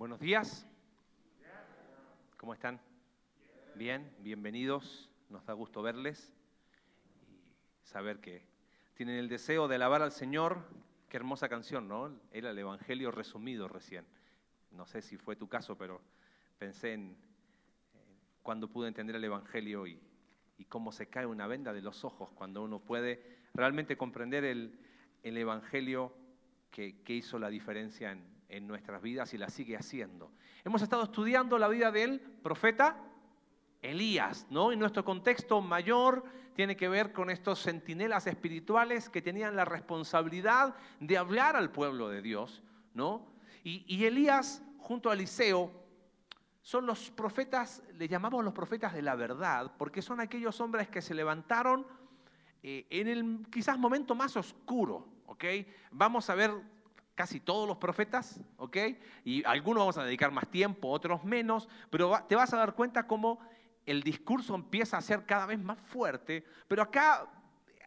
Buenos días. ¿Cómo están? Bien, bienvenidos. Nos da gusto verles y saber que tienen el deseo de alabar al Señor. Qué hermosa canción, ¿no? Era el Evangelio resumido recién. No sé si fue tu caso, pero pensé en, cuando pude entender el Evangelio y, cómo se cae una venda de los ojos cuando uno puede realmente comprender el, Evangelio que hizo la diferencia en, en nuestras vidas y la sigue haciendo. Hemos estado estudiando la vida del profeta Elías, ¿no? En nuestro contexto mayor tiene que ver con estos centinelas espirituales que tenían la responsabilidad de hablar al pueblo de Dios, ¿no? Y, Elías junto a Eliseo son los profetas, le llamamos los profetas de la verdad, porque son aquellos hombres que se levantaron eh, en el quizás momento más oscuro, ¿ok? Vamos a ver casi todos los profetas, ¿ok? Y algunos vamos a dedicar más tiempo, otros menos, pero te vas a dar cuenta cómo el discurso empieza a ser cada vez más fuerte, pero acá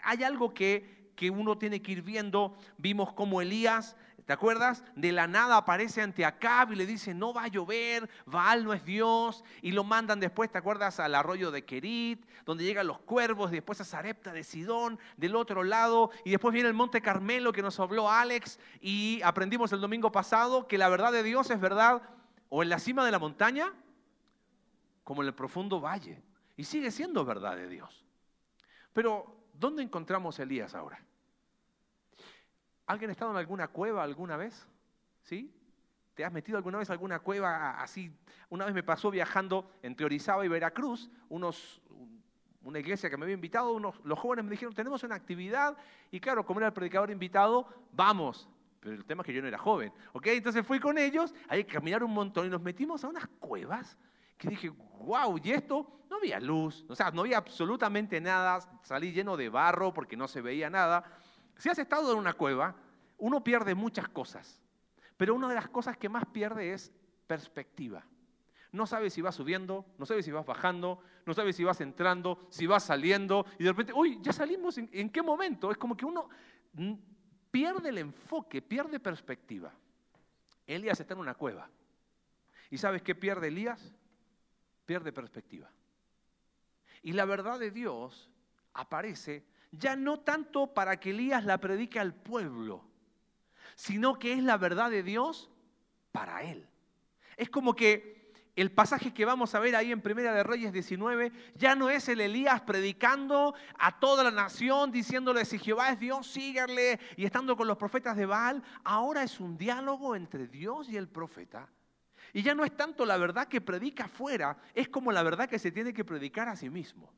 hay algo que, que uno tiene que ir viendo. Vimos cómo Elías ¿Te acuerdas? De la nada aparece ante Acab y le dice, no va a llover, Baal no es Dios. Y lo mandan después, ¿te acuerdas? Al arroyo de Kerit, donde llegan los cuervos, y después a Sarepta de Sidón, del otro lado. Y después viene el Monte Carmelo que nos habló Alex. Y aprendimos el domingo pasado que la verdad de Dios es verdad o en la cima de la montaña como en el profundo valle. Y sigue siendo verdad de Dios. Pero, ¿dónde encontramos a Elías ahora? ¿Alguien ha estado en alguna cueva alguna vez? ¿Sí? ¿Te has metido alguna vez en alguna cueva así? Una vez me pasó viajando entre Orizaba y Veracruz, unos, una iglesia que me había invitado, unos, los jóvenes me dijeron, tenemos una actividad, y claro, como era el predicador invitado, vamos. Pero el tema es que yo no era joven, ¿ok? Entonces fui con ellos, que caminar un montón y nos metimos a unas cuevas que dije, wow, y esto no había luz, o sea, no había absolutamente nada, salí lleno de barro porque no se veía nada. Si has estado en una cueva, uno pierde muchas cosas, pero una de las cosas que más pierde es perspectiva. No sabes si vas subiendo, no sabes si vas bajando, no sabes si vas entrando, si vas saliendo, y de repente, uy, ya salimos, ¿en, qué momento? Es como que uno pierde el enfoque, pierde perspectiva. Elías está en una cueva. ¿Y sabes qué pierde Elías? Pierde perspectiva. Y la verdad de Dios aparece ya no tanto para que Elías la predique al pueblo, sino que es la verdad de Dios para él. Es como que el pasaje que vamos a ver ahí en Primera de Reyes 19 ya no es el Elías predicando a toda la nación diciéndole si Jehová es Dios, síguele y estando con los profetas de Baal, ahora es un diálogo entre Dios y el profeta. Y ya no es tanto la verdad que predica afuera, es como la verdad que se tiene que predicar a sí mismo.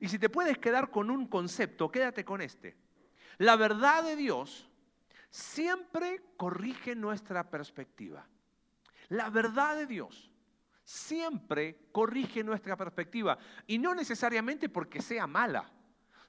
Y si te puedes quedar con un concepto, quédate con este. La verdad de Dios siempre corrige nuestra perspectiva. La verdad de Dios siempre corrige nuestra perspectiva. Y no necesariamente porque sea mala,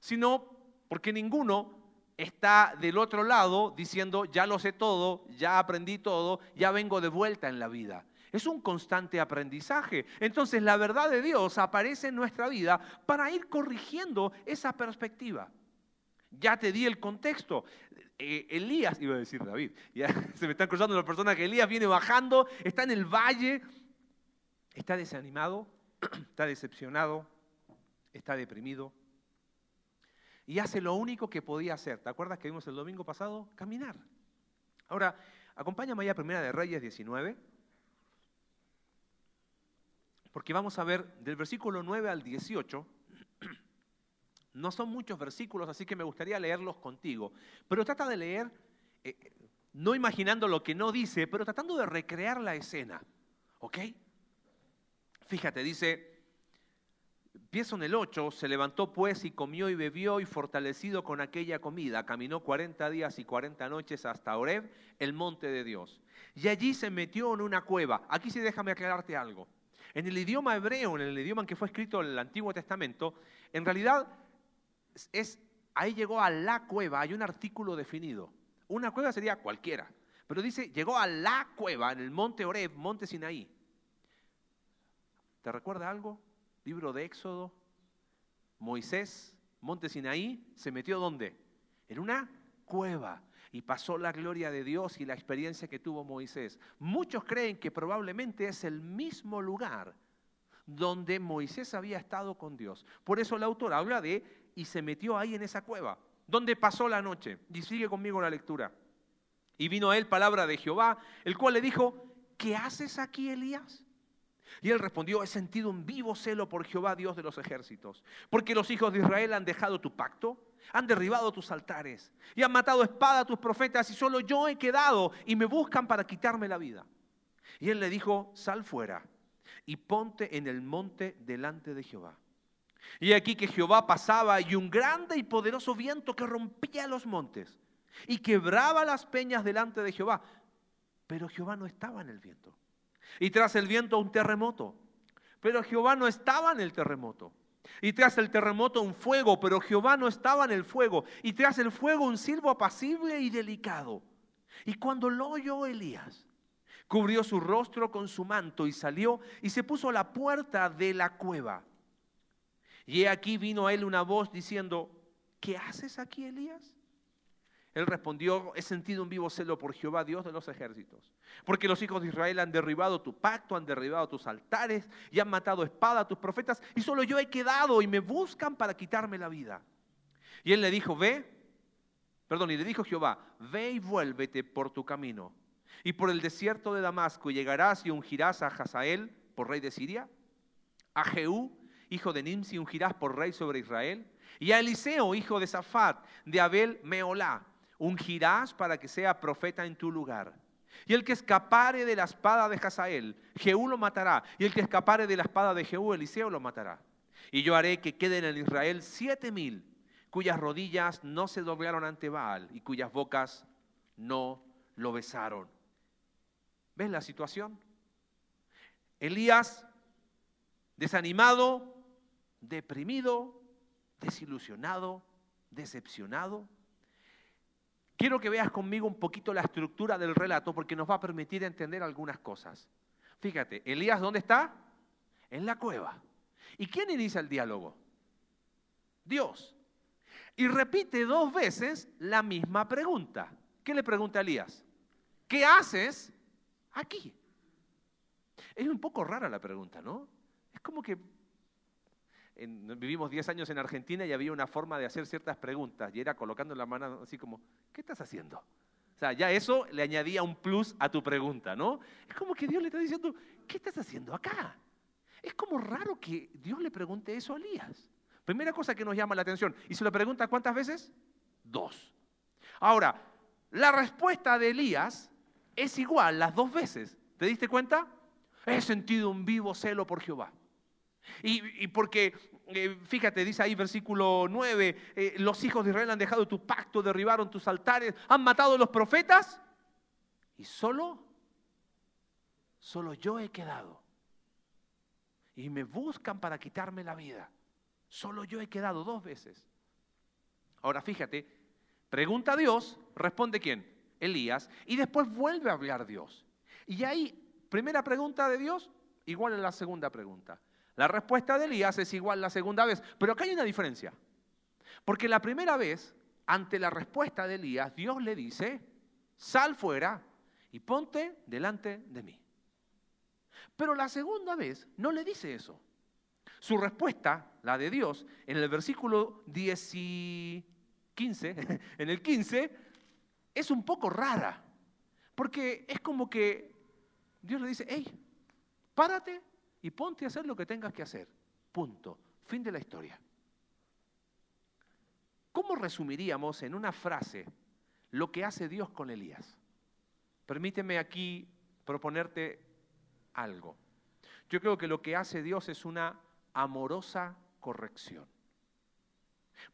sino porque ninguno está del otro lado diciendo, ya lo sé todo, ya aprendí todo, ya vengo de vuelta en la vida. Es un constante aprendizaje. Entonces la verdad de Dios aparece en nuestra vida para ir corrigiendo esa perspectiva. Ya te di el contexto. Eh, Elías, iba a decir David, ya se me están cruzando las personas que Elías viene bajando, está en el valle, está desanimado, está decepcionado, está deprimido y hace lo único que podía hacer. ¿Te acuerdas que vimos el domingo pasado? Caminar. Ahora, acompáñame allá a Primera de Reyes 19 porque vamos a ver del versículo 9 al 18, no son muchos versículos, así que me gustaría leerlos contigo, pero trata de leer, eh, no imaginando lo que no dice, pero tratando de recrear la escena, ¿ok? Fíjate, dice, empiezo en el 8, se levantó pues y comió y bebió y fortalecido con aquella comida, caminó 40 días y 40 noches hasta Oreb, el monte de Dios. Y allí se metió en una cueva. Aquí sí déjame aclararte algo. En el idioma hebreo, en el idioma en que fue escrito el Antiguo Testamento, en realidad es, ahí llegó a la cueva, hay un artículo definido. Una cueva sería cualquiera, pero dice, llegó a la cueva en el monte Oreb, monte Sinaí. ¿Te recuerda algo? Libro de Éxodo, Moisés, monte Sinaí, se metió ¿dónde? En una cueva. Y pasó la gloria de Dios y la experiencia que tuvo Moisés. Muchos creen que probablemente es el mismo lugar donde Moisés había estado con Dios. Por eso el autor habla de y se metió ahí en esa cueva, donde pasó la noche. Y sigue conmigo la lectura. Y vino a él palabra de Jehová, el cual le dijo, ¿qué haces aquí, Elías? Y él respondió, he sentido un vivo celo por Jehová, Dios de los ejércitos, porque los hijos de Israel han dejado tu pacto, han derribado tus altares y han matado espada a tus profetas y solo yo he quedado y me buscan para quitarme la vida. Y él le dijo, sal fuera y ponte en el monte delante de Jehová. Y aquí que Jehová pasaba y un grande y poderoso viento que rompía los montes y quebraba las peñas delante de Jehová. Pero Jehová no estaba en el viento. Y tras el viento un terremoto. Pero Jehová no estaba en el terremoto. Y tras el terremoto un fuego, pero Jehová no estaba en el fuego. Y tras el fuego un silbo apacible y delicado. Y cuando lo oyó Elías, cubrió su rostro con su manto y salió y se puso a la puerta de la cueva. Y he aquí vino a él una voz diciendo, ¿qué haces aquí, Elías? Él respondió, he sentido un vivo celo por Jehová, Dios de los ejércitos, porque los hijos de Israel han derribado tu pacto, han derribado tus altares y han matado espada a tus profetas, y solo yo he quedado y me buscan para quitarme la vida. Y él le dijo, ve, perdón, y le dijo Jehová, ve y vuélvete por tu camino, y por el desierto de Damasco llegarás y ungirás a Hazael por rey de Siria, a Jehú, hijo de Nimsi, ungirás por rey sobre Israel, y a Eliseo, hijo de Safat, de Abel Meolá, ungirás para que sea profeta en tu lugar. Y el que escapare de la espada de Hazael, Jehú lo matará. Y el que escapare de la espada de Jehú, Eliseo lo matará. Y yo haré que queden en Israel siete mil, cuyas rodillas no se doblaron ante Baal y cuyas bocas no lo besaron. ¿Ves la situación? Elías, desanimado, deprimido, desilusionado, decepcionado, Quiero que veas conmigo un poquito la estructura del relato porque nos va a permitir entender algunas cosas. Fíjate, Elías, ¿dónde está? En la cueva. ¿Y quién inicia el diálogo? Dios. Y repite dos veces la misma pregunta. ¿Qué le pregunta Elías? ¿Qué haces aquí? Es un poco rara la pregunta, ¿no? Es como que vivimos 10 años en Argentina y había una forma de hacer ciertas preguntas y era colocando la mano así como, ¿qué estás haciendo? O sea, ya eso le añadía un plus a tu pregunta, ¿no? Es como que Dios le está diciendo, ¿qué estás haciendo acá? Es como raro que Dios le pregunte eso a Elías. Primera cosa que nos llama la atención. ¿Y se lo pregunta cuántas veces? Dos. Ahora, la respuesta de Elías es igual las dos veces. ¿Te diste cuenta? He sentido un vivo celo por Jehová. Y, porque, eh, fíjate, dice ahí versículo 9, eh, los hijos de Israel han dejado tu pacto, derribaron tus altares, han matado a los profetas y solo, solo yo he quedado. Y me buscan para quitarme la vida. Solo yo he quedado dos veces. Ahora fíjate, pregunta a Dios, responde quién? Elías, y después vuelve a hablar Dios. Y ahí, primera pregunta de Dios, igual en la segunda pregunta. La respuesta de Elías es igual la segunda vez, pero acá hay una diferencia. Porque la primera vez, ante la respuesta de Elías, Dios le dice, sal fuera y ponte delante de mí. Pero la segunda vez no le dice eso. Su respuesta, la de Dios, en el versículo 10 y 15, en el 15, es un poco rara. Porque es como que Dios le dice, hey, párate y ponte a hacer lo que tengas que hacer. Punto. Fin de la historia. ¿Cómo resumiríamos en una frase lo que hace Dios con Elías? Permíteme aquí proponerte algo. Yo creo que lo que hace Dios es una amorosa corrección.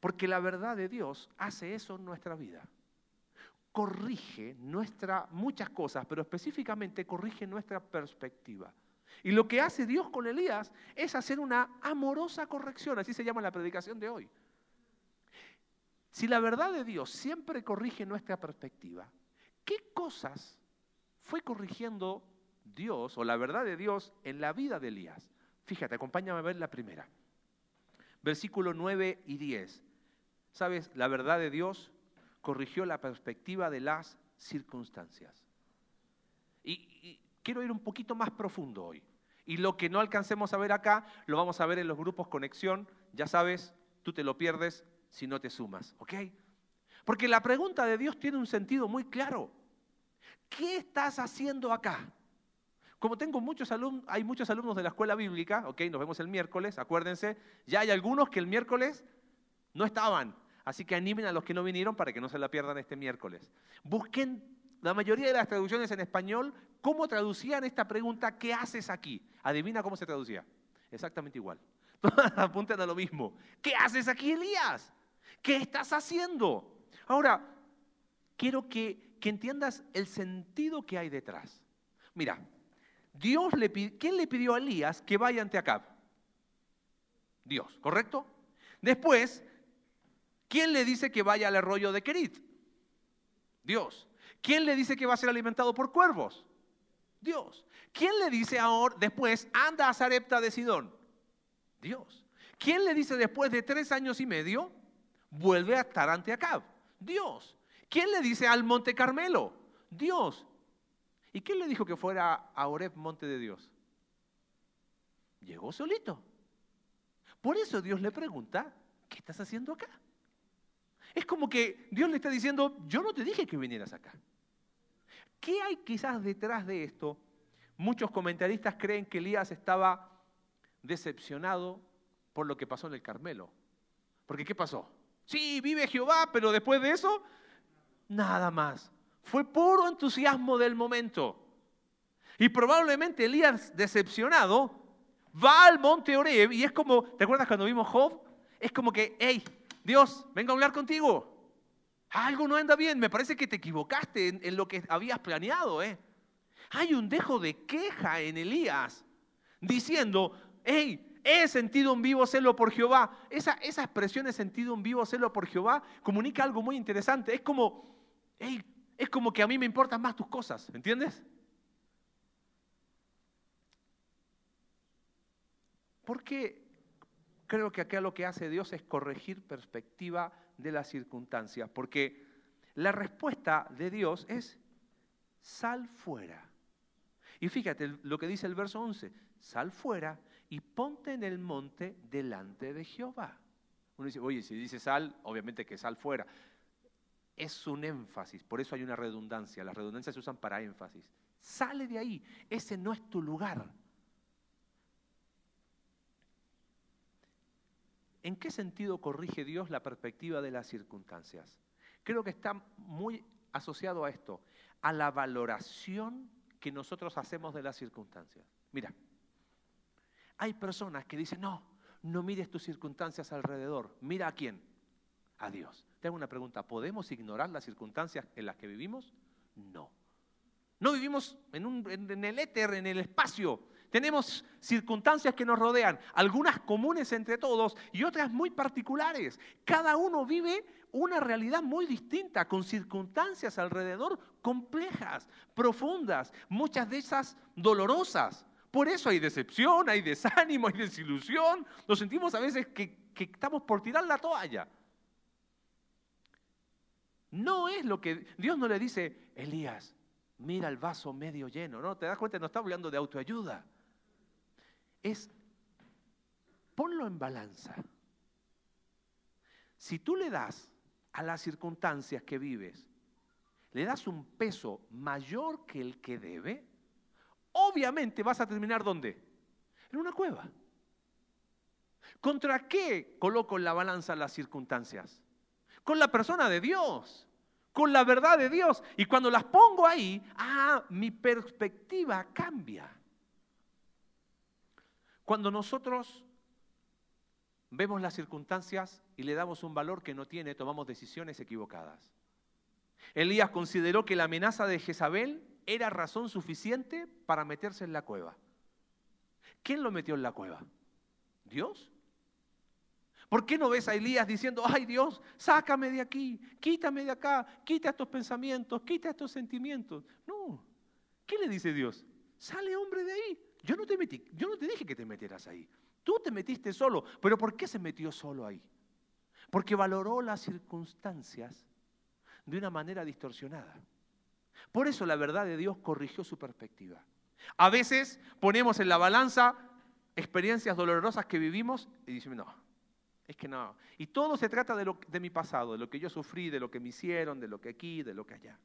Porque la verdad de Dios hace eso en nuestra vida. Corrige muchas cosas, pero específicamente corrige nuestra perspectiva. Y lo que hace Dios con Elías es hacer una amorosa corrección, así se llama la predicación de hoy. Si la verdad de Dios siempre corrige nuestra perspectiva, ¿qué cosas fue corrigiendo Dios o la verdad de Dios en la vida de Elías? Fíjate, acompáñame a ver la primera. Versículo 9 y 10. ¿Sabes? La verdad de Dios corrigió la perspectiva de las circunstancias. Y, quiero ir un poquito más profundo hoy. Y lo que no alcancemos a ver acá, lo vamos a ver en los grupos Conexión. Ya sabes, tú te lo pierdes si no te sumas, ¿ok? Porque la pregunta de Dios tiene un sentido muy claro. ¿Qué estás haciendo acá? Como tengo muchos alumnos, hay muchos alumnos de la escuela bíblica, ok, nos vemos el miércoles, acuérdense, ya hay algunos que el miércoles no estaban, así que animen a los que no vinieron para que no se la pierdan este miércoles. Busquen la mayoría de las traducciones en español, cómo traducían esta pregunta, ¿qué haces aquí? Adivina cómo se traducía. Exactamente igual. Todas apuntan a lo mismo. ¿Qué haces aquí, Elías? ¿Qué estás haciendo? Ahora, quiero que, que entiendas el sentido que hay detrás. Mira, Dios le ¿quién le pidió a Elías que vaya ante Acab? Dios, ¿correcto? Después, ¿quién le dice que vaya al arroyo de Kerit? Dios. ¿Quién le dice que va a ser alimentado por cuervos? Dios. ¿Quién le dice ahora, después, anda a Sarepta de Sidón? Dios. ¿Quién le dice después de tres años y medio, vuelve a estar ante Acab? Dios. ¿Quién le dice al monte Carmelo? Dios. ¿Y quién le dijo que fuera a Oreb, monte de Dios? Llegó solito. Por eso Dios le pregunta, ¿qué estás haciendo acá? Es como que Dios le está diciendo, yo no te dije que vinieras acá. ¿Qué hay quizás detrás de esto? Muchos comentaristas creen que Elías estaba decepcionado por lo que pasó en el Carmelo. Porque ¿qué pasó? Sí, vive Jehová, pero después de eso, nada más. Fue puro entusiasmo del momento. Y probablemente Elías, decepcionado, va al monte Oreb y es como, ¿te acuerdas cuando vimos Job? Es como que, hey, Dios, vengo a hablar contigo. Algo no anda bien, me parece que te equivocaste en, lo que habías planeado. ¿eh? Hay un dejo de queja en Elías diciendo, hey, he sentido un vivo celo por Jehová. Esa, esa expresión he sentido un vivo celo por Jehová comunica algo muy interesante. Es como, es como que a mí me importan más tus cosas, ¿entiendes? Porque creo que acá lo que hace Dios es corregir perspectiva de las circunstancias, porque la respuesta de Dios es sal fuera. Y fíjate lo que dice el verso 11, sal fuera y ponte en el monte delante de Jehová. Uno dice, oye, si dice sal, obviamente que sal fuera. Es un énfasis, por eso hay una redundancia. Las redundancias se usan para énfasis. Sale de ahí, ese no es tu lugar. ¿En qué sentido corrige Dios la perspectiva de las circunstancias? Creo que está muy asociado a esto, a la valoración que nosotros hacemos de las circunstancias. Mira, hay personas que dicen, no, no mires tus circunstancias alrededor, mira a quién, a Dios. Te hago una pregunta, ¿podemos ignorar las circunstancias en las que vivimos? No. No vivimos en, en el éter, en el espacio. Tenemos circunstancias que nos rodean, algunas comunes entre todos y otras muy particulares. Cada uno vive una realidad muy distinta, con circunstancias alrededor complejas, profundas, muchas de esas dolorosas. Por eso hay decepción, hay desánimo, hay desilusión. Nos sentimos a veces que, estamos por tirar la toalla. No es lo que Dios no le dice, Elías, mira el vaso medio lleno. No, te das cuenta, no está hablando de autoayuda. Es ponlo en balanza. Si tú le das a las circunstancias que vives, le das un peso mayor que el que debe, obviamente vas a terminar ¿dónde? En una cueva. ¿Contra qué coloco en la balanza las circunstancias? Con la persona de Dios, con la verdad de Dios. Y cuando las pongo ahí, ah, mi perspectiva cambia. Cuando nosotros vemos las circunstancias y le damos un valor que no tiene, tomamos decisiones equivocadas. Elías consideró que la amenaza de Jezabel era razón suficiente para meterse en la cueva. ¿Quién lo metió en la cueva? ¿Dios? ¿Por qué no ves a Elías diciendo, ay Dios, sácame de aquí, quítame de acá, quita estos pensamientos, quita estos sentimientos? No. ¿Qué le dice Dios? Sale hombre de ahí. Yo no te metí, yo no te dije que te metieras ahí. Tú te metiste solo. Pero ¿por qué se metió solo ahí? Porque valoró las circunstancias de una manera distorsionada. Por eso la verdad de Dios corrigió su perspectiva. A veces ponemos en la balanza experiencias dolorosas que vivimos y decimos, no, es que no. Y todo se trata de, de mi pasado, de lo que yo sufrí, de lo que me hicieron, de lo que aquí, de lo que allá.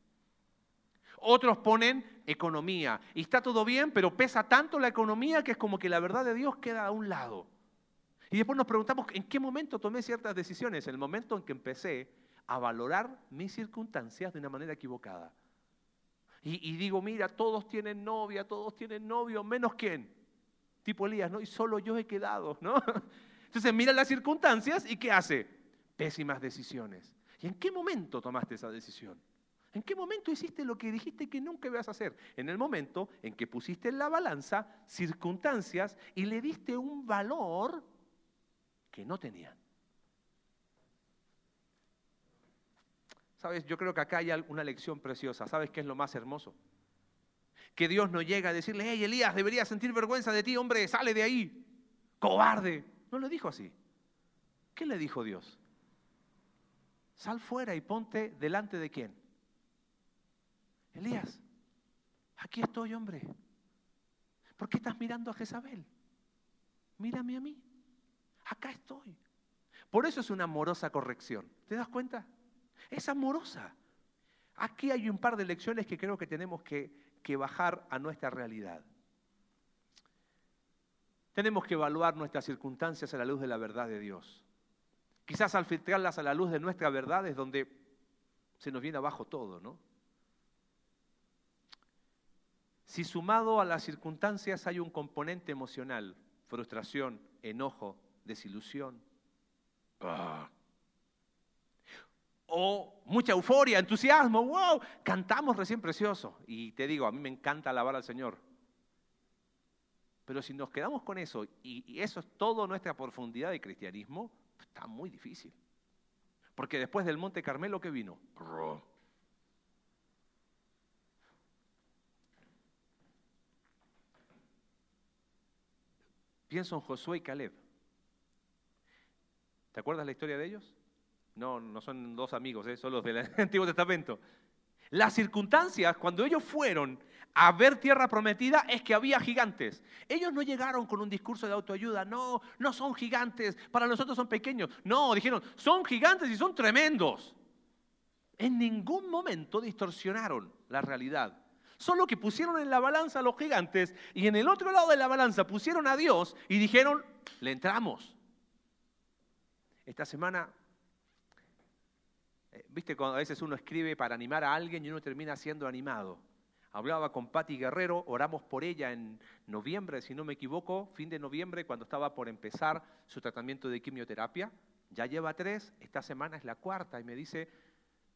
Otros ponen economía. Y está todo bien, pero pesa tanto la economía que es como que la verdad de Dios queda a un lado. Y después nos preguntamos en qué momento tomé ciertas decisiones. En el momento en que empecé a valorar mis circunstancias de una manera equivocada. Y, y digo, mira, todos tienen novia, todos tienen novio, menos quién. Tipo Elías, ¿no? Y solo yo he quedado, ¿no? Entonces mira las circunstancias y ¿qué hace? Pésimas decisiones. ¿Y en qué momento tomaste esa decisión? ¿En qué momento hiciste lo que dijiste que nunca ibas a hacer? En el momento en que pusiste en la balanza circunstancias y le diste un valor que no tenían. Sabes, yo creo que acá hay una lección preciosa. ¿Sabes qué es lo más hermoso? Que Dios no llega a decirle, hey Elías, deberías sentir vergüenza de ti, hombre, sale de ahí, cobarde. No lo dijo así. ¿Qué le dijo Dios? Sal fuera y ponte delante de quién? Elías, aquí estoy, hombre. ¿Por qué estás mirando a Jezabel? Mírame a mí. Acá estoy. Por eso es una amorosa corrección. ¿Te das cuenta? Es amorosa. Aquí hay un par de lecciones que creo que tenemos que, que bajar a nuestra realidad. Tenemos que evaluar nuestras circunstancias a la luz de la verdad de Dios. Quizás al filtrarlas a la luz de nuestra verdad es donde se nos viene abajo todo, ¿no? Si sumado a las circunstancias hay un componente emocional, frustración, enojo, desilusión, ¡ah! o mucha euforia, entusiasmo, wow, cantamos recién precioso. Y te digo, a mí me encanta alabar al Señor. Pero si nos quedamos con eso y, eso es toda nuestra profundidad de cristianismo, está muy difícil. Porque después del Monte Carmelo, ¿qué vino? Pienso en Josué y Caleb. ¿Te acuerdas la historia de ellos? No, no son dos amigos, ¿eh? son los del Antiguo Testamento. Las circunstancias, cuando ellos fueron a ver tierra prometida, es que había gigantes. Ellos no llegaron con un discurso de autoayuda, no, no son gigantes, para nosotros son pequeños. No, dijeron, son gigantes y son tremendos. En ningún momento distorsionaron la realidad. Solo que pusieron en la balanza a los gigantes y en el otro lado de la balanza pusieron a Dios y dijeron, le entramos. Esta semana, eh, viste cuando a veces uno escribe para animar a alguien y uno termina siendo animado. Hablaba con Patti Guerrero, oramos por ella en noviembre, si no me equivoco, fin de noviembre, cuando estaba por empezar su tratamiento de quimioterapia. Ya lleva tres, esta semana es la cuarta y me dice,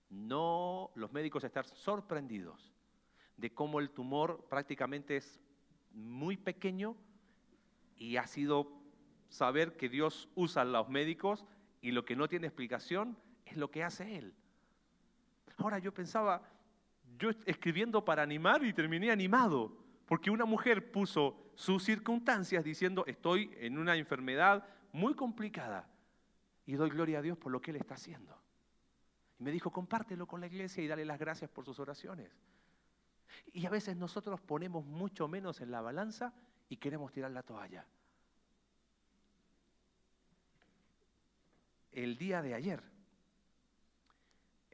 no, los médicos están sorprendidos de cómo el tumor prácticamente es muy pequeño y ha sido saber que Dios usa a los médicos y lo que no tiene explicación es lo que hace Él. Ahora yo pensaba, yo escribiendo para animar y terminé animado, porque una mujer puso sus circunstancias diciendo, estoy en una enfermedad muy complicada y doy gloria a Dios por lo que Él está haciendo. Y me dijo, compártelo con la iglesia y dale las gracias por sus oraciones. Y a veces nosotros ponemos mucho menos en la balanza y queremos tirar la toalla. El día de ayer,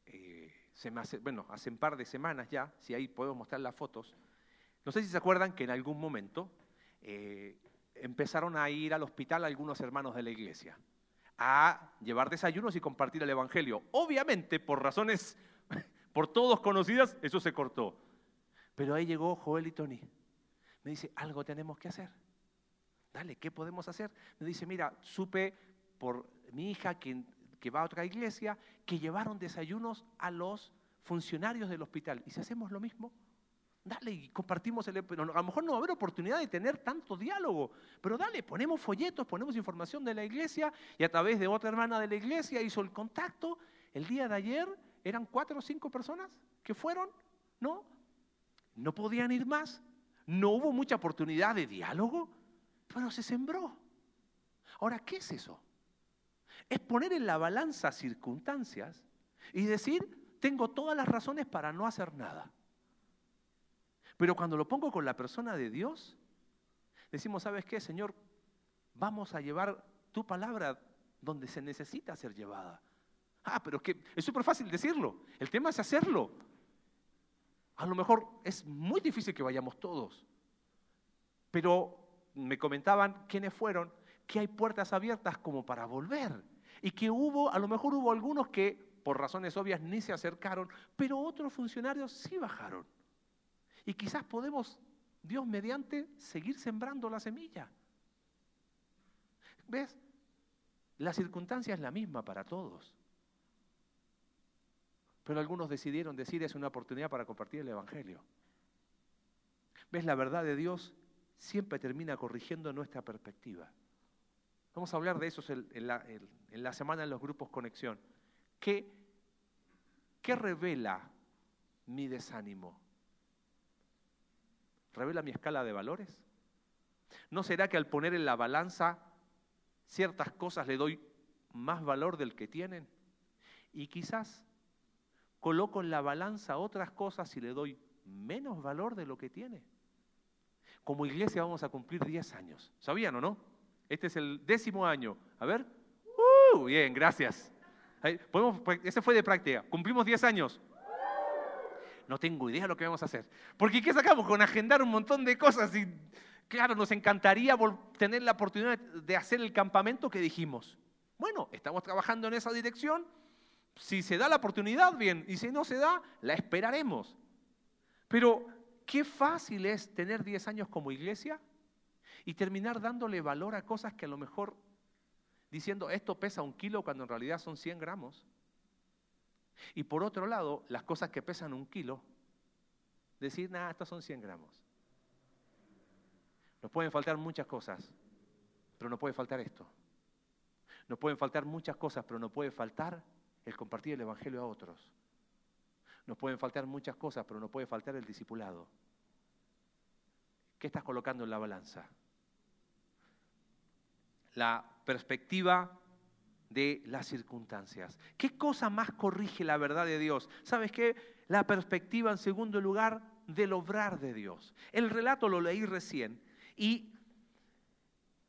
eh, hace, bueno, hace un par de semanas ya, si ahí podemos mostrar las fotos, no sé si se acuerdan que en algún momento eh, empezaron a ir al hospital algunos hermanos de la iglesia a llevar desayunos y compartir el Evangelio. Obviamente, por razones por todos conocidas, eso se cortó. Pero ahí llegó Joel y Tony. Me dice, algo tenemos que hacer. Dale, ¿qué podemos hacer? Me dice, mira, supe por mi hija que, que va a otra iglesia que llevaron desayunos a los funcionarios del hospital. ¿Y si hacemos lo mismo? Dale, y compartimos el... A lo mejor no va a haber oportunidad de tener tanto diálogo, pero dale, ponemos folletos, ponemos información de la iglesia y a través de otra hermana de la iglesia hizo el contacto. El día de ayer eran cuatro o cinco personas que fueron, ¿no? No podían ir más, no hubo mucha oportunidad de diálogo, pero se sembró. Ahora, ¿qué es eso? Es poner en la balanza circunstancias y decir, tengo todas las razones para no hacer nada. Pero cuando lo pongo con la persona de Dios, decimos, ¿sabes qué, Señor? Vamos a llevar tu palabra donde se necesita ser llevada. Ah, pero es que es súper fácil decirlo. El tema es hacerlo. A lo mejor es muy difícil que vayamos todos. Pero me comentaban quiénes fueron, que hay puertas abiertas como para volver. Y que hubo, a lo mejor hubo algunos que por razones obvias ni se acercaron, pero otros funcionarios sí bajaron. Y quizás podemos, Dios mediante, seguir sembrando la semilla. ¿Ves? La circunstancia es la misma para todos. Pero algunos decidieron decir es una oportunidad para compartir el Evangelio. ¿Ves? La verdad de Dios siempre termina corrigiendo nuestra perspectiva. Vamos a hablar de eso en la, semana en los grupos Conexión. ¿Qué, ¿Qué revela mi desánimo? ¿Revela mi escala de valores? ¿No será que al poner en la balanza ciertas cosas le doy más valor del que tienen? Y quizás coloco en la balanza otras cosas y le doy menos valor de lo que tiene. Como iglesia vamos a cumplir 10 años. ¿Sabían o no? Este es el décimo año. A ver. Uh, bien, gracias. ¿Podemos, ese fue de práctica. Cumplimos 10 años. No tengo idea de lo que vamos a hacer. Porque ¿qué sacamos? Con agendar un montón de cosas. Y claro, nos encantaría tener la oportunidad de hacer el campamento que dijimos. Bueno, estamos trabajando en esa dirección. Si se da la oportunidad, bien. Y si no se da, la esperaremos. Pero Qué fácil es tener 10 años como iglesia y terminar dándole valor a cosas que a lo mejor diciendo esto pesa un kilo cuando en realidad son 100 gramos. Y por otro lado, las cosas que pesan un kilo, decir, nada, estas son 100 gramos. Nos pueden faltar muchas cosas, pero no puede faltar esto. Nos pueden faltar muchas cosas, pero no puede faltar el compartir el Evangelio a otros. Nos pueden faltar muchas cosas, pero no puede faltar el discipulado. ¿Qué estás colocando en la balanza? La perspectiva de las circunstancias. ¿Qué cosa más corrige la verdad de Dios? ¿Sabes qué? La perspectiva, en segundo lugar, del obrar de Dios. El relato lo leí recién y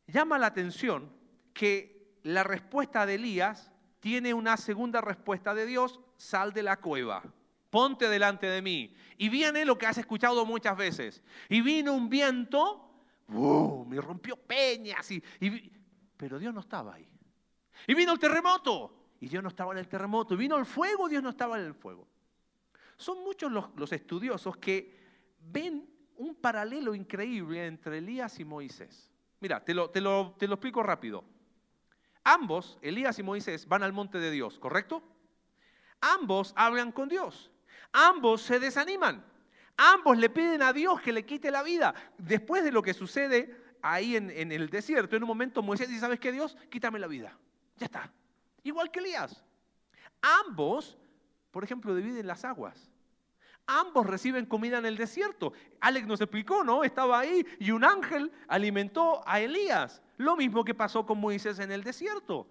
llama la atención que la respuesta de Elías tiene una segunda respuesta de Dios, sal de la cueva ponte delante de mí. Y viene lo que has escuchado muchas veces. Y vino un viento, me rompió peñas, y, pero Dios no estaba ahí. Y vino el terremoto, y Dios no estaba en el terremoto. Y vino el fuego, Dios no estaba en el fuego. Son muchos los, estudiosos que ven un paralelo increíble entre Elías y Moisés. Mira, lo, te lo explico rápido. Ambos, Elías y Moisés, van al monte de Dios, ¿correcto? Ambos hablan con Dios. Ambos se desaniman. Ambos le piden a Dios que le quite la vida. Después de lo que sucede ahí en, el desierto, en un momento Moisés dice, ¿sabes qué Dios? Quítame la vida. Ya está. Igual que Elías. Ambos, por ejemplo, dividen las aguas. Ambos reciben comida en el desierto. Alex nos explicó, ¿no? Estaba ahí y un ángel alimentó a Elías. Lo mismo que pasó con Moisés en el desierto.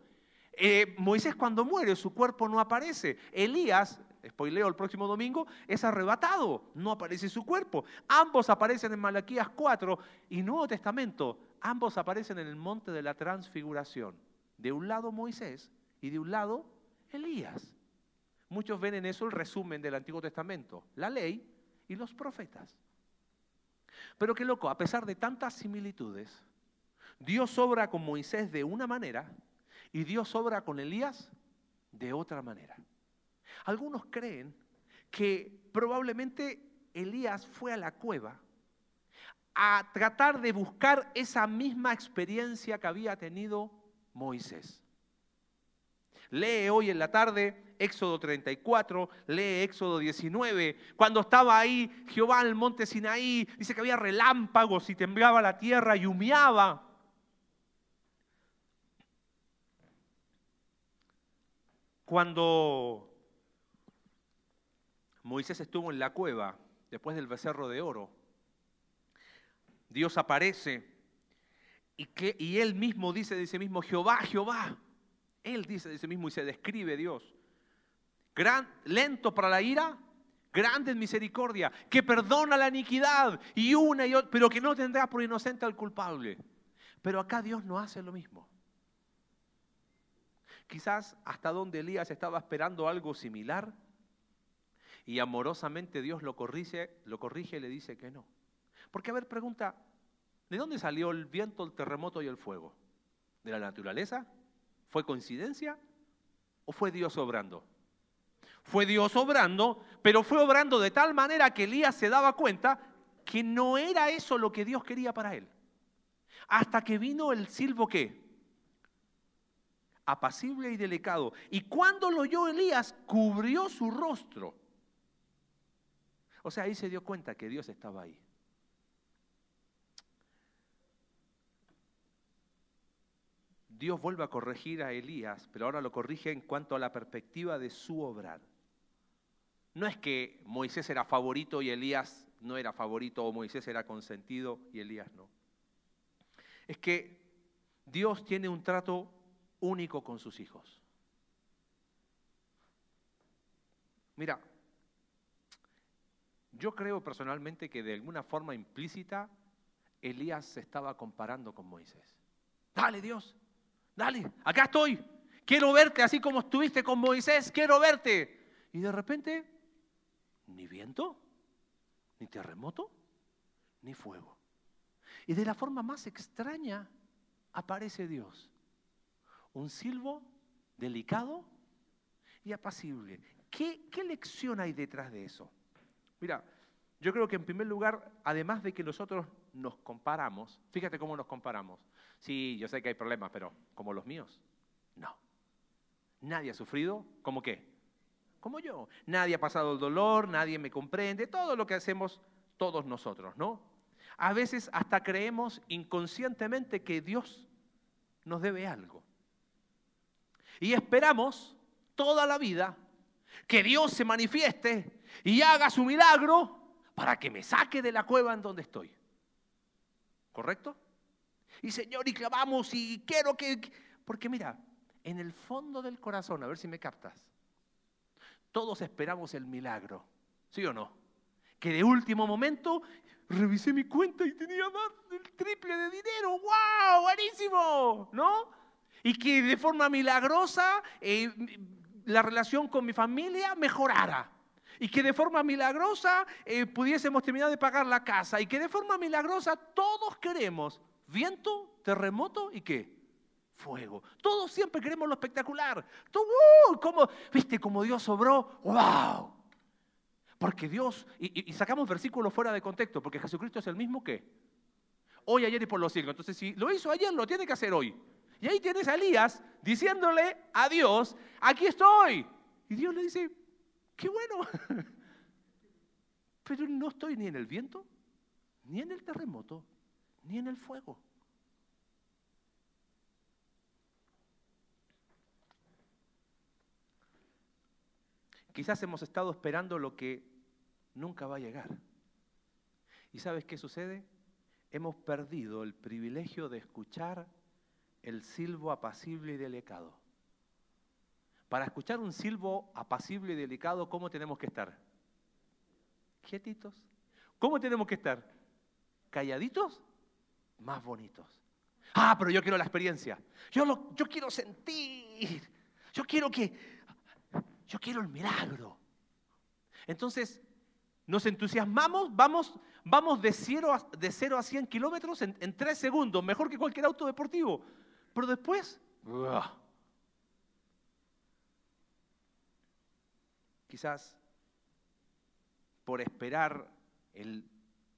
Eh, Moisés cuando muere, su cuerpo no aparece. Elías spoileo el próximo domingo, es arrebatado, no aparece su cuerpo. Ambos aparecen en Malaquías 4 y Nuevo Testamento, ambos aparecen en el monte de la transfiguración. De un lado Moisés y de un lado Elías. Muchos ven en eso el resumen del Antiguo Testamento, la ley y los profetas. Pero qué loco, a pesar de tantas similitudes, Dios obra con Moisés de una manera y Dios obra con Elías de otra manera. Algunos creen que probablemente Elías fue a la cueva a tratar de buscar esa misma experiencia que había tenido Moisés. Lee hoy en la tarde Éxodo 34, lee Éxodo 19. Cuando estaba ahí Jehová en el monte Sinaí, dice que había relámpagos y temblaba la tierra y humeaba. Cuando Moisés estuvo en la cueva después del becerro de oro. Dios aparece y, él mismo dice de sí mismo, Jehová, Jehová. Él dice de sí mismo y se describe Dios. Gran, lento para la ira, grande en misericordia, que perdona la iniquidad y una y otra, pero que no tendrá por inocente al culpable. Pero acá Dios no hace lo mismo. Quizás hasta donde Elías estaba esperando algo similar y amorosamente Dios lo corrige, lo corrige y le dice que no. Porque a ver, pregunta, ¿de dónde salió el viento, el terremoto y el fuego? ¿De la naturaleza? ¿Fue coincidencia o fue Dios obrando? Fue Dios obrando, pero fue obrando de tal manera que Elías se daba cuenta que no era eso lo que Dios quería para él. Hasta que vino el silbo qué? Apacible y delicado. Y cuando lo oyó Elías, cubrió su rostro. O sea, ahí se dio cuenta que Dios estaba ahí. Dios vuelve a corregir a Elías, pero ahora lo corrige en cuanto a la perspectiva de su obrar. No es que Moisés era favorito y Elías no era favorito, o Moisés era consentido y Elías no. Es que Dios tiene un trato único con sus hijos. Mira, yo creo personalmente que de alguna forma implícita Elías se estaba comparando con Moisés. Dale Dios, dale, acá estoy. Quiero verte así como estuviste con Moisés, quiero verte. Y de repente, ni viento, ni terremoto, ni fuego. Y de la forma más extraña aparece Dios. Un silbo delicado y apacible. ¿Qué, ¿Qué, lección hay detrás de eso? Mira, yo creo que en primer lugar, además de que nosotros nos comparamos, fíjate cómo nos comparamos. Sí, yo sé que hay problemas, pero como los míos, no. Nadie ha sufrido como qué? Como yo. Nadie ha pasado el dolor, nadie me comprende, todo lo que hacemos todos nosotros, ¿no? A veces hasta creemos inconscientemente que Dios nos debe algo. Y esperamos toda la vida que Dios se manifieste y haga su milagro para que me saque de la cueva en donde estoy. ¿Correcto? Y Señor, y clavamos y quiero que... Porque mira, en el fondo del corazón, a ver si me captas, todos esperamos el milagro, ¿sí o no? Que de último momento revisé mi cuenta y tenía más del triple de dinero, ¡wow! ¡Buenísimo! ¿No? Y que de forma milagrosa eh, la relación con mi familia mejorara y que de forma milagrosa eh, pudiésemos terminar de pagar la casa y que de forma milagrosa todos queremos viento, terremoto y qué? Fuego. Todos siempre queremos lo espectacular. Uh, como, ¿Viste cómo Dios obró? ¡Wow! Porque Dios, y, y, sacamos versículos fuera de contexto, porque Jesucristo es el mismo que hoy, ayer y por los siglos. Entonces, si lo hizo ayer, lo tiene que hacer hoy. Y ahí tienes a Elías diciéndole a Dios, aquí estoy. Y Dios le dice, qué bueno. Pero no estoy ni en el viento, ni en el terremoto, ni en el fuego. Quizás hemos estado esperando lo que nunca va a llegar. ¿Y sabes qué sucede? Hemos perdido el privilegio de escuchar el silbo apacible y delicado. Para escuchar un silbo apacible y delicado, ¿cómo tenemos que estar? Quietitos. ¿Cómo tenemos que estar? Calladitos, más bonitos. Ah, pero yo quiero la experiencia. Yo, lo, yo quiero sentir. Yo quiero que... Yo quiero el milagro. Entonces, nos entusiasmamos, vamos, vamos de, cero a, de 0 a 100 kilómetros en, en 3 segundos, mejor que cualquier auto deportivo. Pero después, quizás por esperar el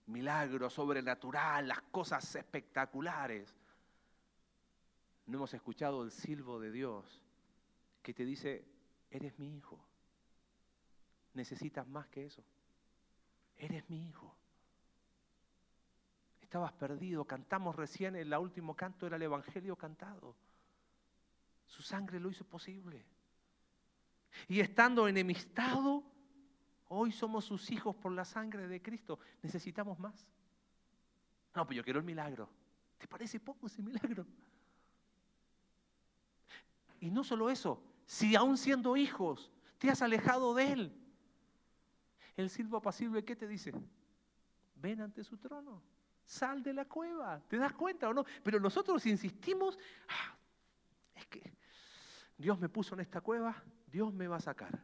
milagro sobrenatural, las cosas espectaculares, no hemos escuchado el silbo de Dios que te dice, eres mi hijo. Necesitas más que eso. Eres mi hijo. Estabas perdido, cantamos recién, el último canto era el Evangelio cantado. Su sangre lo hizo posible. Y estando enemistado, hoy somos sus hijos por la sangre de Cristo. Necesitamos más. No, pues yo quiero el milagro. ¿Te parece poco ese milagro? Y no solo eso, si aún siendo hijos te has alejado de Él. El silbo apacible, ¿qué te dice? Ven ante su trono, sal de la cueva, ¿te das cuenta o no? Pero nosotros insistimos, ah, es que Dios me puso en esta cueva, Dios me va a sacar.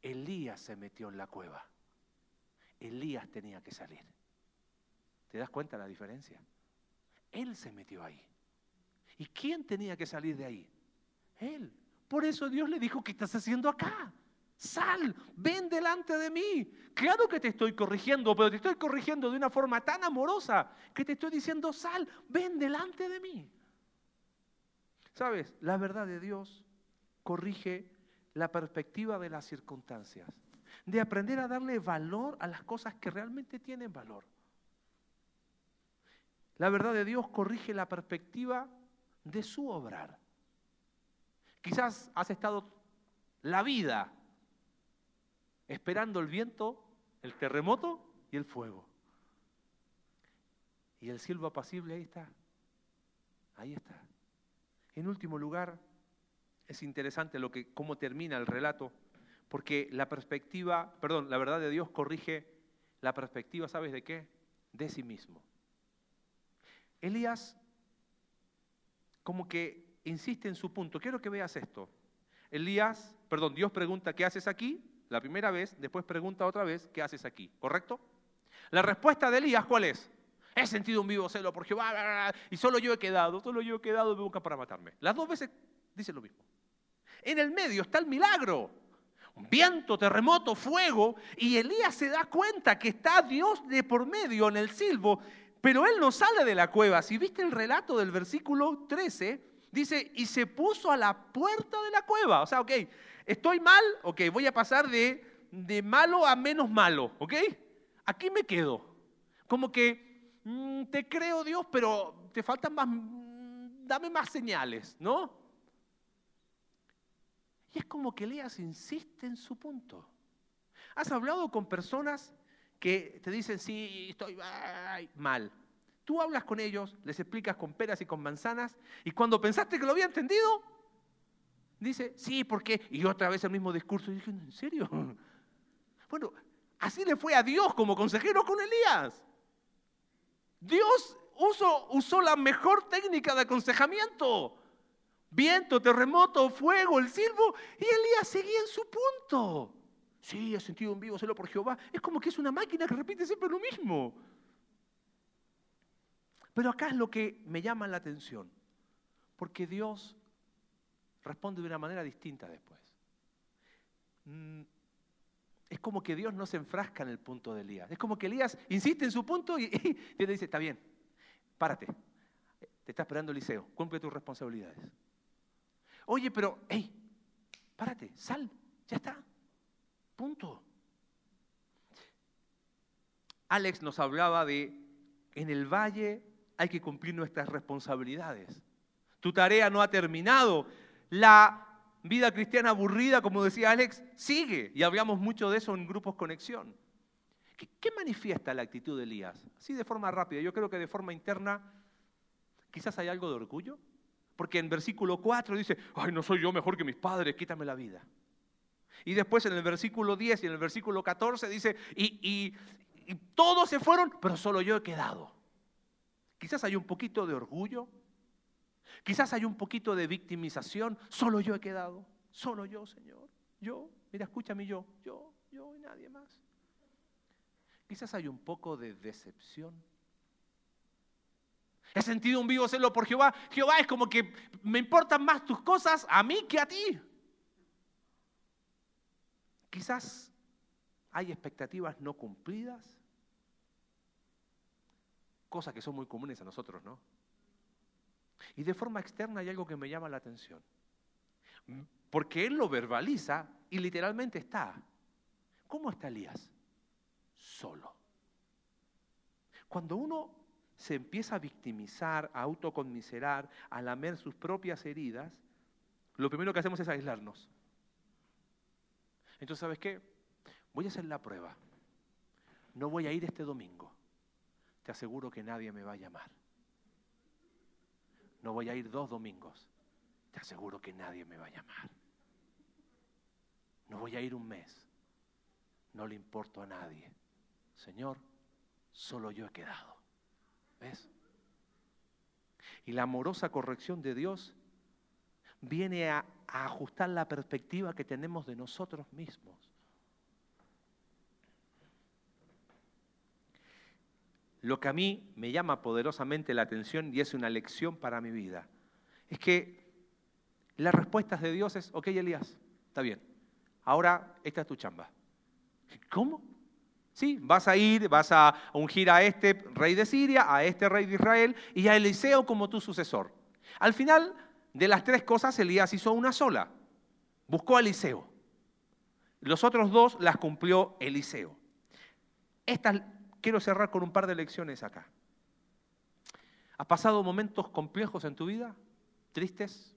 Elías se metió en la cueva. Elías tenía que salir. ¿Te das cuenta la diferencia? Él se metió ahí. ¿Y quién tenía que salir de ahí? Él. Por eso Dios le dijo, ¿qué estás haciendo acá? Sal, ven delante de mí. Claro que te estoy corrigiendo, pero te estoy corrigiendo de una forma tan amorosa que te estoy diciendo, sal, ven delante de mí. ¿Sabes? La verdad de Dios corrige la perspectiva de las circunstancias, de aprender a darle valor a las cosas que realmente tienen valor. La verdad de Dios corrige la perspectiva de su obrar. Quizás has estado la vida esperando el viento, el terremoto y el fuego. Y el cielo apacible ahí está. Ahí está. En último lugar, es interesante lo que, cómo termina el relato, porque la perspectiva, perdón, la verdad de Dios corrige la perspectiva, ¿sabes de qué? De sí mismo. Elías como que insiste en su punto. Quiero que veas esto. Elías, perdón, Dios pregunta, ¿qué haces aquí? La primera vez, después pregunta otra vez, ¿qué haces aquí? ¿Correcto? La respuesta de Elías, ¿cuál es? He sentido un vivo celo por Jehová y solo yo he quedado, solo yo he quedado de boca para matarme. Las dos veces dice lo mismo. En el medio está el milagro. Un viento, terremoto, fuego, y Elías se da cuenta que está Dios de por medio en el silbo, pero él no sale de la cueva. Si viste el relato del versículo 13, dice, y se puso a la puerta de la cueva. O sea, ok, estoy mal, ok, voy a pasar de, de malo a menos malo, ok. Aquí me quedo. Como que mm, te creo Dios, pero te faltan más, mm, dame más señales, ¿no? Y es como que Elías insiste en su punto. ¿Has hablado con personas que te dicen, sí, estoy mal? Tú hablas con ellos, les explicas con peras y con manzanas, y cuando pensaste que lo había entendido, dice, sí, ¿por qué? Y otra vez el mismo discurso. Y dije, ¿en serio? Bueno, así le fue a Dios como consejero con Elías. Dios usó, usó la mejor técnica de aconsejamiento viento, terremoto, fuego, el silbo, y Elías seguía en su punto. Sí, he sentido un vivo celo por Jehová. Es como que es una máquina que repite siempre lo mismo. Pero acá es lo que me llama la atención, porque Dios responde de una manera distinta después. Mm, es como que Dios no se enfrasca en el punto de Elías. Es como que Elías insiste en su punto y, Dios le dice, está bien, párate, te está esperando Eliseo, cumple tus responsabilidades. Oye, pero, hey, párate, sal, ya está. Punto. Alex nos hablaba de, en el valle hay que cumplir nuestras responsabilidades. Tu tarea no ha terminado. La vida cristiana aburrida, como decía Alex, sigue. Y hablamos mucho de eso en grupos conexión. ¿Qué, ¿Qué, manifiesta la actitud de Elías? Así de forma rápida. Yo creo que de forma interna quizás hay algo de orgullo. Porque en versículo 4 dice, ay, no soy yo mejor que mis padres, quítame la vida. Y después en el versículo 10 y en el versículo 14 dice, y, y todos se fueron, pero solo yo he quedado. Quizás hay un poquito de orgullo, quizás hay un poquito de victimización, solo yo he quedado, solo yo, Señor, yo, mira, escúchame yo, yo, yo y nadie más. Quizás hay un poco de decepción He sentido un vivo celo por Jehová. Jehová es como que me importan más tus cosas a mí que a ti. Quizás hay expectativas no cumplidas, cosas que son muy comunes a nosotros, ¿no? Y de forma externa hay algo que me llama la atención. Porque él lo verbaliza y literalmente está. ¿Cómo está Elías? Solo. Cuando uno se empieza a victimizar, a autoconmiserar, a lamer sus propias heridas, lo primero que hacemos es aislarnos. Entonces, ¿sabes qué? Voy a hacer la prueba. No voy a ir este domingo. Te aseguro que nadie me va a llamar. No voy a ir dos domingos. Te aseguro que nadie me va a llamar. no voy a ir un mes. No le importo a nadie. Señor, solo yo he quedado. ¿Ves? Y la amorosa corrección de Dios viene a, a ajustar la perspectiva que tenemos de nosotros mismos. Lo que a mí me llama poderosamente la atención y es una lección para mi vida, es que las respuestas de Dios es, ok Elías, está bien, ahora esta es tu chamba. ¿Cómo? Sí, vas a ir, vas a ungir a este rey de Siria, a este rey de Israel y a Eliseo como tu sucesor. Al final de las tres cosas, Elías hizo una sola. Buscó a Eliseo. Los otros dos las cumplió Eliseo. Estas quiero cerrar con un par de lecciones acá. ¿Has pasado momentos complejos en tu vida? ¿Tristes?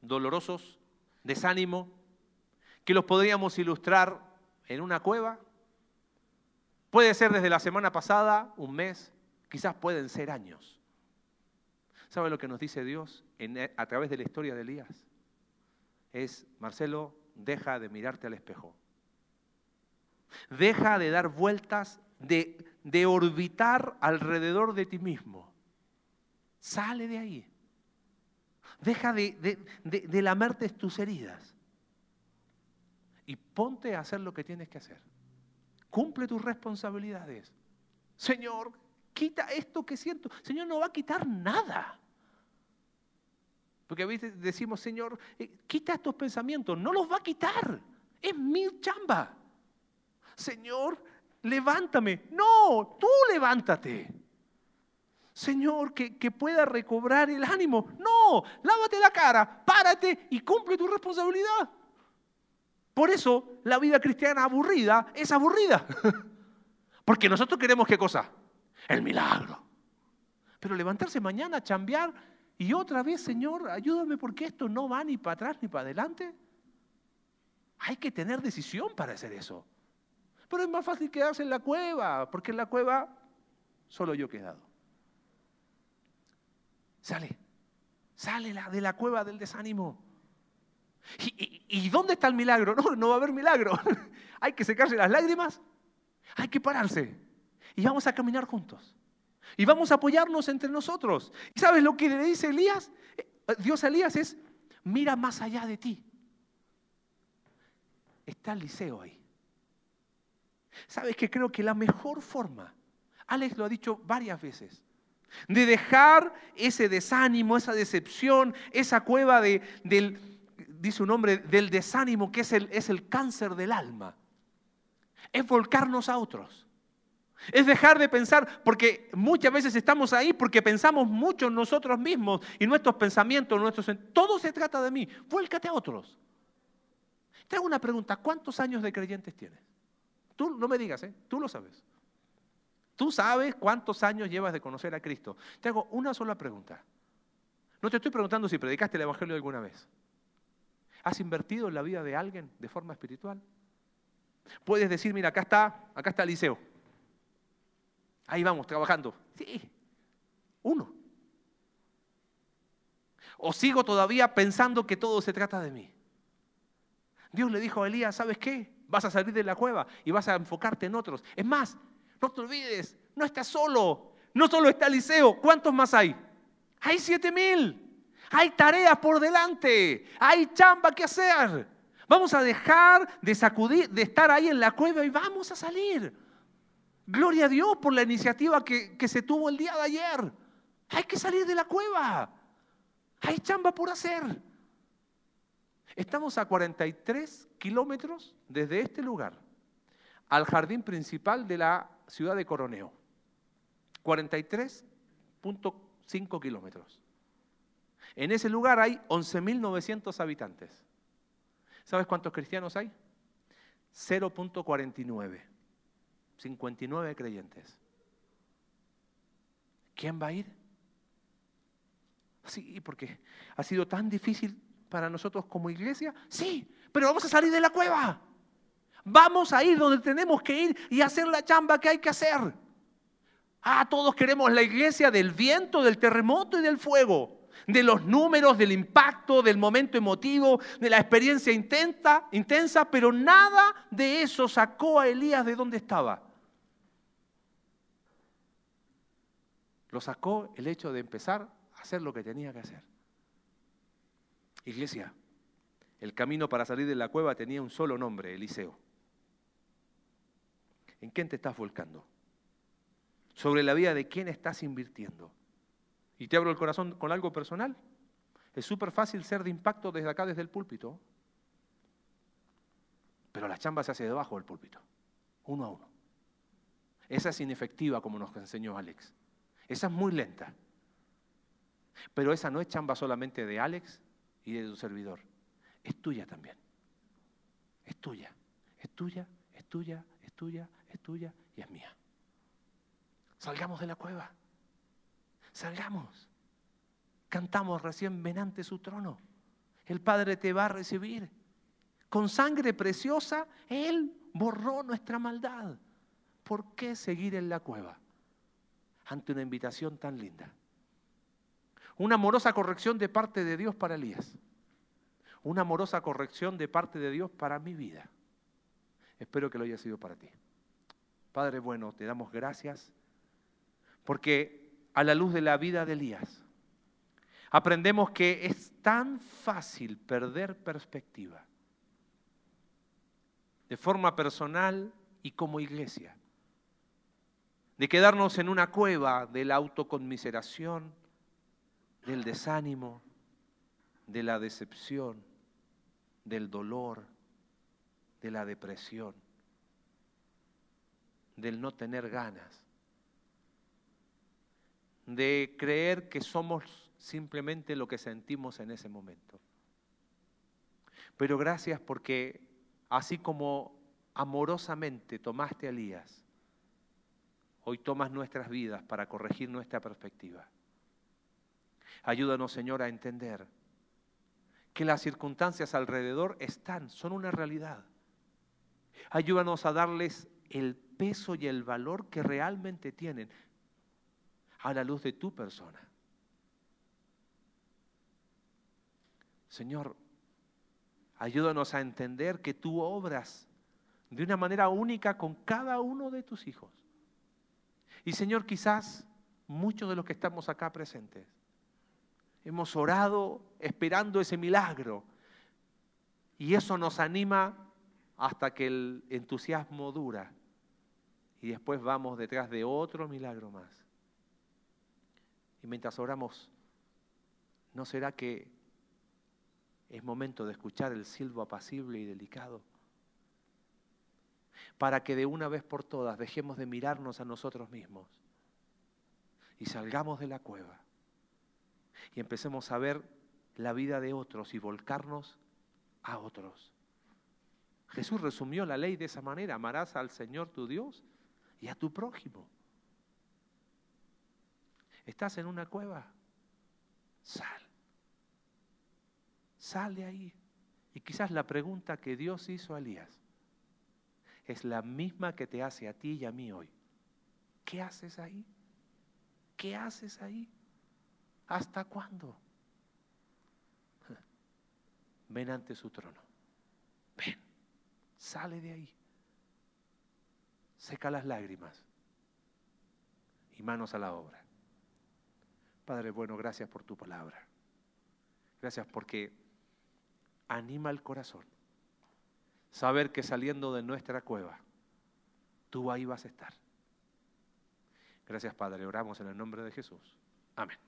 ¿Dolorosos? ¿Desánimo? ¿Que los podríamos ilustrar en una cueva? Puede ser desde la semana pasada, un mes, quizás pueden ser años. ¿Sabe lo que nos dice Dios a través de la historia de Elías? Es, Marcelo, deja de mirarte al espejo. Deja de dar vueltas de, de orbitar alrededor de ti mismo. Sale de ahí. Deja de, de, lamerte tus heridas. Y ponte a hacer lo que tienes que hacer. Cumple tus responsabilidades. Señor, quita esto que siento. Señor, no va a quitar nada. Porque a veces decimos, Señor, eh, quita estos pensamientos. No los va a quitar. Es mi chamba. Señor, levántame. No, tú levántate. Señor, que, que, pueda recobrar el ánimo. No, lávate la cara, párate y cumple tu responsabilidad. Por eso la vida cristiana aburrida es aburrida. Porque nosotros queremos qué cosa? El milagro. Pero levantarse mañana, chambear y otra vez, Señor, ayúdame porque esto no va ni para atrás ni para adelante. Hay que tener decisión para hacer eso. Pero es más fácil quedarse en la cueva, porque en la cueva solo yo he quedado. Sale, sale de la cueva del desánimo. ¿Y, dónde está el milagro? No, no va a haber milagro. hay que secarse las lágrimas, hay que pararse y vamos a caminar juntos. Y vamos a apoyarnos entre nosotros. ¿Y sabes lo que le dice Elías? Eh, Dios a Elías es, mira más allá de ti. Está Eliseo ahí. ¿Sabes que creo que la mejor forma, Alex lo ha dicho varias veces, de dejar ese desánimo, esa decepción, esa cueva de, del, dice un hombre, del desánimo que es el, es el cáncer del alma, es volcarnos a otros. Es dejar de pensar, porque muchas veces estamos ahí porque pensamos mucho en nosotros mismos y nuestros pensamientos, nuestros... Todo se trata de mí. Vuélcate a otros. Te hago una pregunta, ¿cuántos años de creyentes tienes? Tú no me digas, ¿eh? tú lo sabes. Tú sabes cuántos años llevas de conocer a Cristo. Te hago una sola pregunta. No te estoy preguntando si predicaste el Evangelio alguna vez. ¿Has invertido en la vida de alguien de forma espiritual? Puedes decir, mira, acá está, acá está Eliseo. Ahí vamos, trabajando. Sí, uno. O sigo todavía pensando que todo se trata de mí. Dios le dijo a Elías, ¿sabes qué? Vas a salir de la cueva y vas a enfocarte en otros. Es más, no te olvides, no estás solo. No solo está Eliseo, ¿cuántos más hay? Hay siete mil. Hay tareas por delante. Hay chamba que hacer. Vamos a dejar de sacudir, de estar ahí en la cueva y vamos a salir. Gloria a Dios por la iniciativa que, que se tuvo el día de ayer. Hay que salir de la cueva. Hay chamba por hacer. Estamos a 43 kilómetros desde este lugar al jardín principal de la ciudad de Coroneo. 43.5 kilómetros. En ese lugar hay 11.900 habitantes. ¿Sabes cuántos cristianos hay? 0.49. 59 creyentes. ¿Quién va a ir? Sí, porque ha sido tan difícil para nosotros como iglesia? Sí, pero vamos a salir de la cueva. Vamos a ir donde tenemos que ir y hacer la chamba que hay que hacer. Ah, todos queremos la iglesia del viento, del terremoto y del fuego. de los números, del impacto, del momento emotivo, de la experiencia intensa, intensa, pero nada de eso sacó a Elías de donde estaba. Lo sacó el hecho de empezar a hacer lo que tenía que hacer. Iglesia, el camino para salir de la cueva tenía un solo nombre, Eliseo. ¿En quién te estás volcando? ¿Sobre la vida de quién estás invirtiendo? Y te abro el corazón con algo personal. Es súper fácil ser de impacto desde acá, desde el púlpito. Pero la chamba se hace debajo del púlpito, uno a uno. Esa es inefectiva, como nos enseñó Alex. Esa es muy lenta. Pero esa no es chamba solamente de Alex y de tu servidor. Es tuya también. Es tuya. Es tuya, es tuya, es tuya, es tuya y es mía. Salgamos de la cueva. Salgamos. Cantamos recién, ven ante su trono. El Padre te va a recibir. Con sangre preciosa, Él borró nuestra maldad. ¿Por qué seguir en la cueva ante una invitación tan linda? Una amorosa corrección de parte de Dios para Elías. Una amorosa corrección de parte de Dios para mi vida. Espero que lo haya sido para ti. Padre bueno, te damos gracias porque a la luz de la vida de Elías. Aprendemos que es tan fácil perder perspectiva de forma personal y como iglesia, de quedarnos en una cueva de la autoconmiseración, del desánimo, de la decepción, del dolor, de la depresión, del no tener ganas de creer que somos simplemente lo que sentimos en ese momento. Pero gracias porque así como amorosamente tomaste a Elías, hoy tomas nuestras vidas para corregir nuestra perspectiva. Ayúdanos, Señor, a entender que las circunstancias alrededor están, son una realidad. Ayúdanos a darles el peso y el valor que realmente tienen a la luz de tu persona. Señor, ayúdanos a entender que tú obras de una manera única con cada uno de tus hijos. Y Señor, quizás muchos de los que estamos acá presentes hemos orado esperando ese milagro y eso nos anima hasta que el entusiasmo dura y después vamos detrás de otro milagro más. Y mientras oramos, ¿no será que es momento de escuchar el silbo apacible y delicado? Para que de una vez por todas dejemos de mirarnos a nosotros mismos y salgamos de la cueva y empecemos a ver la vida de otros y volcarnos a otros. Jesús resumió la ley de esa manera, amarás al Señor tu Dios y a tu prójimo. ¿Estás en una cueva? Sal. Sal de ahí. Y quizás la pregunta que Dios hizo a Elías es la misma que te hace a ti y a mí hoy. ¿Qué haces ahí? ¿Qué haces ahí? ¿Hasta cuándo? Ven ante su trono. Ven, sale de ahí. Seca las lágrimas y manos a la obra. Padre bueno, gracias por tu palabra. Gracias porque anima el corazón. Saber que saliendo de nuestra cueva, tú ahí vas a estar. Gracias Padre, oramos en el nombre de Jesús. Amén.